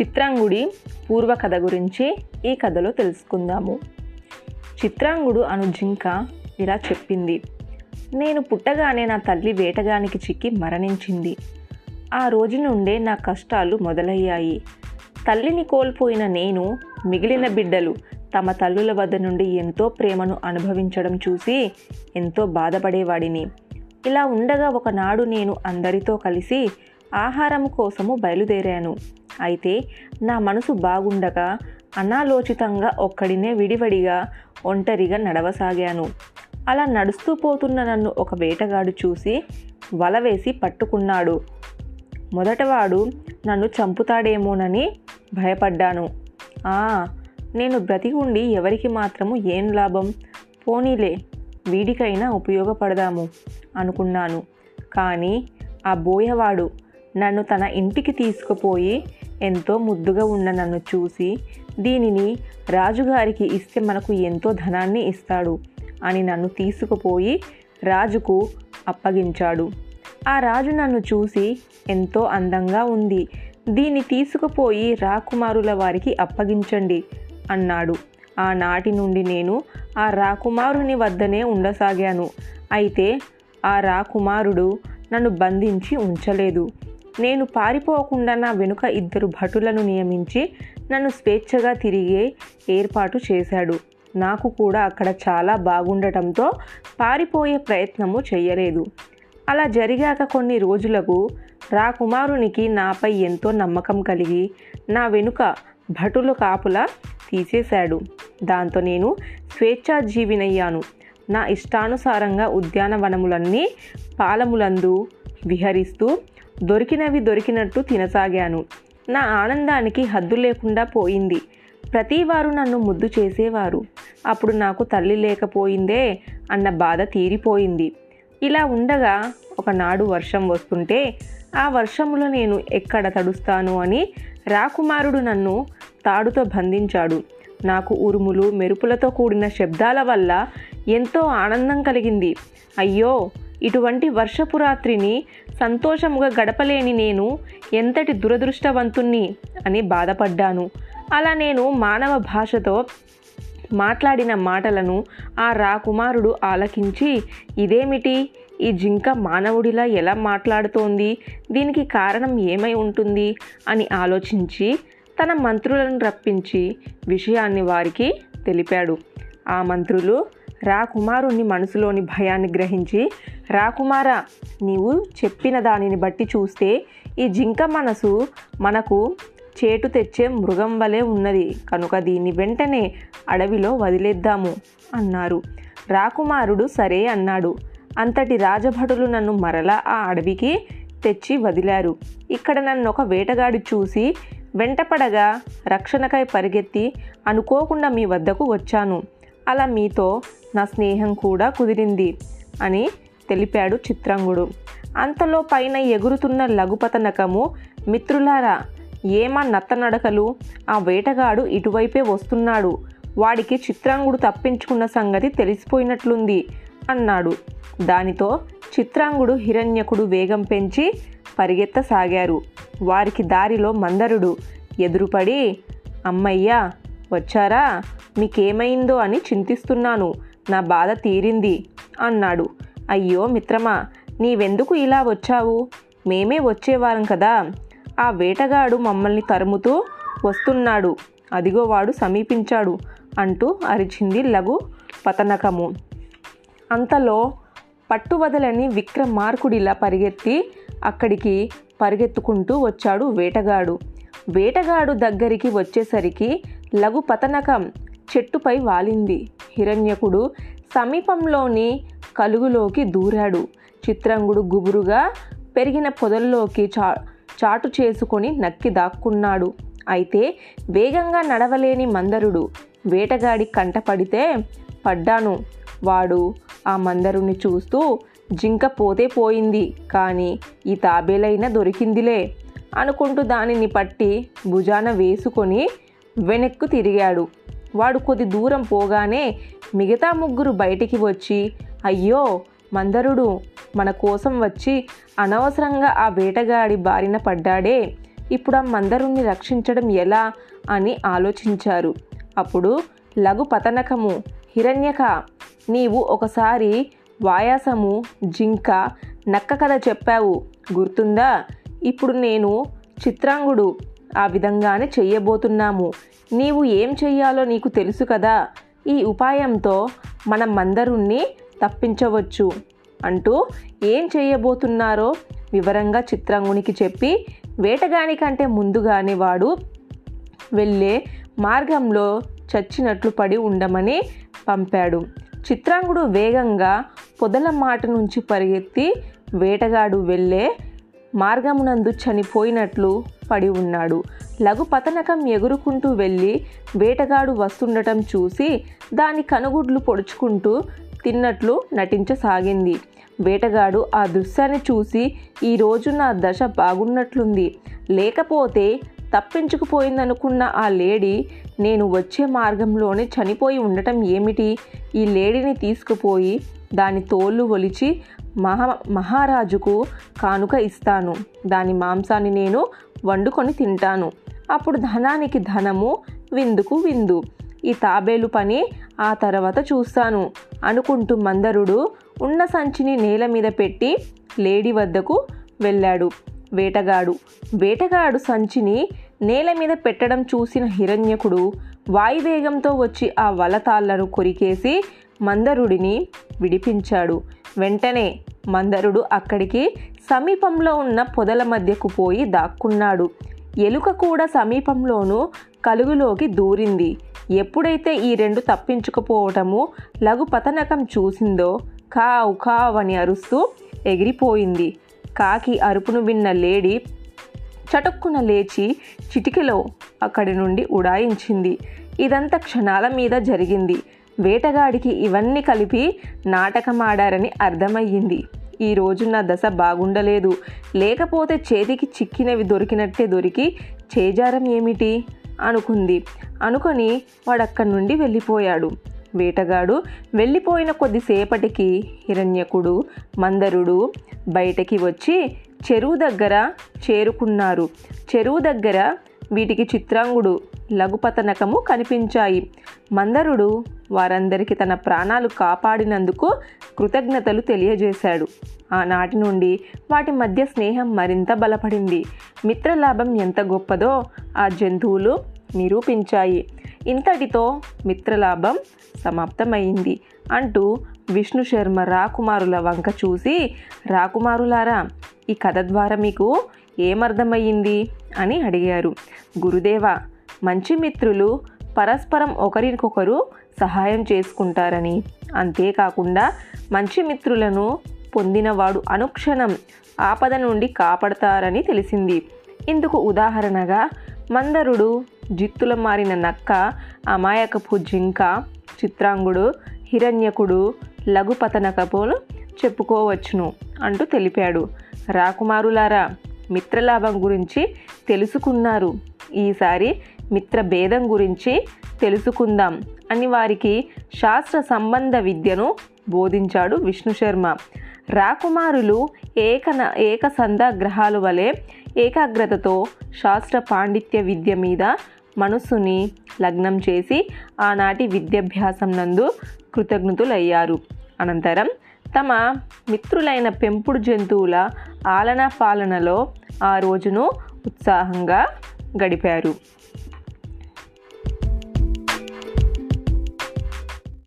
చిత్రాంగుడి పూర్వ కథ గురించి ఈ కథలో తెలుసుకుందాము. చిత్రాంగుడు అను జింక ఇలా చెప్పింది. నేను పుట్టగానే నా తల్లి వేటగానికి చిక్కి మరణించింది. ఆ రోజు నుండే నా కష్టాలు మొదలయ్యాయి. తల్లిని కోల్పోయిన నేను మిగిలిన బిడ్డలు తమ తల్లుల వద్ద నుండి ఎంతో ప్రేమను అనుభవించడం చూసి ఎంతో బాధపడేవాడిని. ఇలా ఉండగా ఒకనాడు నేను అందరితో కలిసి ఆహారం కోసము బయలుదేరాను. అయితే నా మనసు బాగుండగా అనాలోచితంగా ఒక్కడినే విడివడిగా ఒంటరిగా నడవసాగాను. అలా నడుస్తూ పోతున్న నన్ను ఒక వేటగాడు చూసి వల వేసి పట్టుకున్నాడు. మొదటవాడు నన్ను చంపుతాడేమోనని భయపడ్డాను. ఆ నేను బ్రతికి ఉండి ఎవరికి మాత్రము ఏం లాభం? పోనీలే వీడికైనా ఉపయోగపడదాము అనుకున్నాను. కానీ ఆ బోయవాడు నన్ను తన ఇంటికి తీసుకుపోయి ఎంతో ముద్దుగా ఉన్న నన్ను చూసి దీనిని రాజుగారికి ఇస్తే మనకు ఎంతో ధనాన్ని ఇస్తాడు అని నన్ను తీసుకుపోయి రాజుకు అప్పగించాడు. ఆ రాజు నన్ను చూసి ఎంతో అందంగా ఉంది. దీన్ని తీసుకుపోయి రాకుమారుల వారికి అప్పగించండి అన్నాడు. ఆనాటి నుండి నేను ఆ రాకుమారుని వద్దనే ఉండసాగాను. అయితే ఆ రాకుమారుడు నన్ను బంధించి ఉంచలేదు. నేను పారిపోకుండా నా వెనుక ఇద్దరు భటులను నియమించి నన్ను స్వేచ్ఛగా తిరిగే ఏర్పాటు చేశాడు. నాకు కూడా అక్కడ చాలా బాగుండటంతో పారిపోయే ప్రయత్నము చేయలేదు. అలా జరిగాక కొన్ని రోజులకు రాకుమారునికి నాపై ఎంతో నమ్మకం కలిగి నా వెనుక భటుల కాపులా తీసేశాడు. దాంతో నేను స్వేచ్ఛాజీవినయ్యాను. నా ఇష్టానుసారంగా ఉద్యానవనములన్నీ పాలములందు విహరిస్తూ దొరికినవి దొరికినట్టు తినసాగాను. నా ఆనందానికి హద్దు లేకుండా పోయింది. ప్రతివారు నన్ను ముద్దు చేసేవారు. అప్పుడు నాకు తల్లి లేకపోయిందే అన్న బాధ తీరిపోయింది. ఇలా ఉండగా ఒకనాడు వర్షం వస్తుంటే ఆ వర్షంలో నేను ఎక్కడ తడుస్తాను అని రాకుమారుడు నన్ను తాడుతో బంధించాడు. నాకు ఉరుములు మెరుపులతో కూడిన శబ్దాల వల్ల ఎంతో ఆనందం కలిగింది. అయ్యో ఇటువంటి వర్షపు రాత్రిని సంతోషముగా గడపలేని నేను ఎంతటి దురదృష్టవంతుణ్ణి అని బాధపడ్డాను. అలా నేను మానవ భాషతో మాట్లాడిన మాటలను ఆ రాకుమారుడు ఆలకించి ఇదేమిటి? ఈ జింక మానవుడిలా ఎలా మాట్లాడుతోంది? దీనికి కారణం ఏమై ఉంటుంది? అని ఆలోచించి తన మంత్రులను రప్పించి విషయాన్ని వారికి తెలిపాడు. ఆ మంత్రులు రాకుమారుని మనసులోని భయాన్ని గ్రహించి రాకుమారా నీవు చెప్పిన దానిని బట్టి చూస్తే ఈ జింక మనసు మనకు చేటు తెచ్చే మృగం వలె ఉన్నది. కనుక దీన్ని వెంటనే అడవిలో వదిలేద్దాము అన్నారు. రాకుమారుడు సరే అన్నాడు. అంతటి రాజభటులు నన్ను మరలా ఆ అడవికి తెచ్చి వదిలారు. ఇక్కడ నన్ను ఒక వేటగాడు చూసి వెంటపడగా రక్షణకై పరిగెత్తి అనుకోకుండా మీ వద్దకు వచ్చాను. అలా మీతో నా స్నేహం కూడా కుదిరింది అని తెలిపాడు చిత్రంగుడు. అంతలో పైన ఎగురుతున్న లఘుపతనకము మిత్రులారా ఏమా నత్తనడకలు? ఆ వేటగాడు ఇటువైపే వస్తున్నాడు. వాడికి చిత్రాంగుడు తప్పించుకున్న సంగతి తెలిసిపోయినట్లుంది అన్నాడు. దానితో చిత్రాంగుడు హిరణ్యకుడు వేగం పెంచి పరిగెత్తసాగారు. వారికి దారిలో మందరుడు ఎదురుపడి అమ్మయ్యా వచ్చారా? మీకేమైందో అని చింతిస్తున్నాను. నా బాధ తీరింది అన్నాడు. అయ్యో మిత్రమా నీవెందుకు ఇలా వచ్చావు? మేమే వచ్చేవారం కదా. ఆ వేటగాడు మమ్మల్ని తరుముతూ వస్తున్నాడు. అదిగో వాడు సమీపించాడు అంటూ అరిచింది లఘు పతనకము. అంతలో పట్టువదలని విక్రమార్కుడిలా పరిగెత్తి అక్కడికి పరిగెత్తుకుంటూ వచ్చాడు వేటగాడు. వేటగాడు దగ్గరికి వచ్చేసరికి లఘు పతనకం చెట్టుపై వాలింది. హిరణ్యకుడు సమీపంలోని కలుగులోకి దూరాడు. చిత్రంగుడు గుబురుగా పెరిగిన పొదల్లోకి చా చాటు చేసుకొని నక్కి దాక్కున్నాడు. అయితే వేగంగా నడవలేని మందరుడు వేటగాడి కంట పడితే పడ్డాను. వాడు ఆ మందరుని చూస్తూ జింక పోతే పోయింది కానీ ఈ తాబేలైనా దొరికిందిలే అనుకుంటూ దానిని పట్టి భుజాన వేసుకొని వెనక్కు తిరిగాడు. వాడు కొద్ది దూరం పోగానే మిగతా ముగ్గురు బయటికి వచ్చి అయ్యో మందరుడు మన కోసం వచ్చి అనవసరంగా ఆ వేటగాడి బారిన పడ్డాడే. ఇప్పుడు ఆ మందరుణ్ణి రక్షించడం ఎలా? అని ఆలోచించారు. అప్పుడు లఘు పతనకము హిరణ్యక నీవు ఒకసారి వాయాసము జింక నక్క కథ చెప్పావు. గుర్తుందా? ఇప్పుడు నేను చిత్రాంగుడు. ఆ విధంగానే చెయ్యబోతున్నాము. నీవు ఏం చెయ్యాలో నీకు తెలుసు కదా. ఈ ఉపాయంతో మనమందరుణ్ణి తప్పించవచ్చు. అంటూ ఏం చేయబోతున్నారో వివరంగా చిత్రాంగునికి చెప్పి వేటగాని కంటే ముందుగానే వాడు వెళ్ళే మార్గంలో చచ్చినట్లు పడి ఉండమని పంపాడు. చిత్రాంగుడు వేగంగా పొదల మాట నుంచి పరిగెత్తి వేటగాడు వెళ్ళే మార్గమునందు చనిపోయినట్లు పడి ఉన్నాడు. లఘు పతనకం ఎగురుకుంటూ వెళ్ళి వేటగాడు వస్తుండటం చూసి దాని కనుగుడ్లు పొడుచుకుంటూ తిన్నట్లు నటించసాగింది. వేటగాడు ఆ దృశ్యాన్ని చూసి ఈరోజు నా దశ బాగున్నట్లుంది. లేకపోతే తప్పించుకుపోయిందనుకున్న ఆ లేడీ నేను వచ్చే మార్గంలోనే చనిపోయి ఉండటం ఏమిటి? ఈ లేడీని తీసుకుపోయి దాని తోళ్ళు ఒలిచి మహా మహారాజుకు కానుక ఇస్తాను. దాని మాంసాన్ని నేను వండుకొని తింటాను. అప్పుడు ధనానికి ధనము విందుకు విందు. ఈ తాబేలు పని ఆ తర్వాత చూస్తాను అనుకుంటూ మందరుడు ఉన్న సంచిని నేల మీద పెట్టి లేడీ వద్దకు వెళ్ళాడు. వేటగాడు వేటగాడు సంచిని నేల మీద పెట్టడం చూసిన హిరణ్యకుడు వాయువేగంతో వచ్చి ఆ వలతాళ్ళను కొరికేసి మందరుడిని విడిపించాడు. వెంటనే మందరుడు అక్కడికి సమీపంలో ఉన్న పొదల మధ్యకు పోయి దాక్కున్నాడు. ఎలుక కూడా సమీపంలోనూ కలుగులోకి దూరింది. ఎప్పుడైతే ఈ రెండు తప్పించుకుపోవటము లఘు పతనకం చూసిందో కావు కావ్ అని అరుస్తూ ఎగిరిపోయింది. కాకి అరుపును విన్న లేడీ చటుక్కున లేచి చిటికెలో అక్కడి నుండి ఉడాయించింది. ఇదంతా క్షణాల మీద జరిగింది. వేటగాడికి ఇవన్నీ కలిపి నాటకమాడారని అర్థమయ్యింది. ఈ రోజు నా దశ బాగుండలేదు. లేకపోతే చేతికి చిక్కినవి దొరికినట్టే దొరికి చేజారం ఏమిటి? అనుకుంది. అనుకొని వాడక్కడి నుండి వెళ్ళిపోయాడు. వేటగాడు వెళ్ళిపోయిన కొద్దిసేపటికి హిరణ్యకుడు మందరుడు బయటకి వచ్చి చెరువు దగ్గర చేరుకున్నారు. చెరువు దగ్గర వీటికి చిత్రాంగుడు లఘుపతనకము కనిపించాయి. మందరుడు వారందరికీ తన ప్రాణాలు కాపాడినందుకు కృతజ్ఞతలు తెలియజేశాడు. ఆనాటి నుండి వాటి మధ్య స్నేహం మరింత బలపడింది. మిత్రలాభం ఎంత గొప్పదో ఆ జంతువులు నిరూపించాయి. ఇంతటితో మిత్రలాభం సమాప్తమైంది అంటూ విష్ణు శర్మ రాకుమారుల వంక చూసి రాకుమారులారా ఈ కథ ద్వారా మీకు ఏమర్థమయ్యింది? అని అడిగారు. గురుదేవ మంచి మిత్రులు పరస్పరం ఒకరికొకరు సహాయం చేసుకుంటారని. అంతేకాకుండా మంచి మిత్రులను పొందినవాడు అనుక్షణం ఆపద నుండి కాపాడతారని తెలిసింది. ఇందుకు ఉదాహరణగా మందరుడు జిత్తుల మారిన నక్క అమాయకపు జింక చిత్రాంగుడు హిరణ్యకుడు లఘుపతనకపులు చెప్పుకోవచ్చును అంటూ తెలిపాడు. రాకుమారులారా మిత్రలాభం గురించి తెలుసుకున్నారు. ఈసారి మిత్ర భేదం గురించి తెలుసుకుందాం. అని వారికి శాస్త్ర సంబంధ విద్యను బోధించాడు విష్ణు శర్మ. రాకుమారులు ఏకన ఏకసంద గ్రహాలు వలె ఏకాగ్రతతో శాస్త్ర పాండిత్య విద్య మీద మనస్సుని లగ్నం చేసి ఆనాటి విద్యాభ్యాసం నందు కృతజ్ఞతులయ్యారు. అనంతరం తమ మిత్రులైన పెంపుడు జంతువుల ఆలనా పాలనలో ఆ రోజును ఉత్సాహంగా గడిపారు.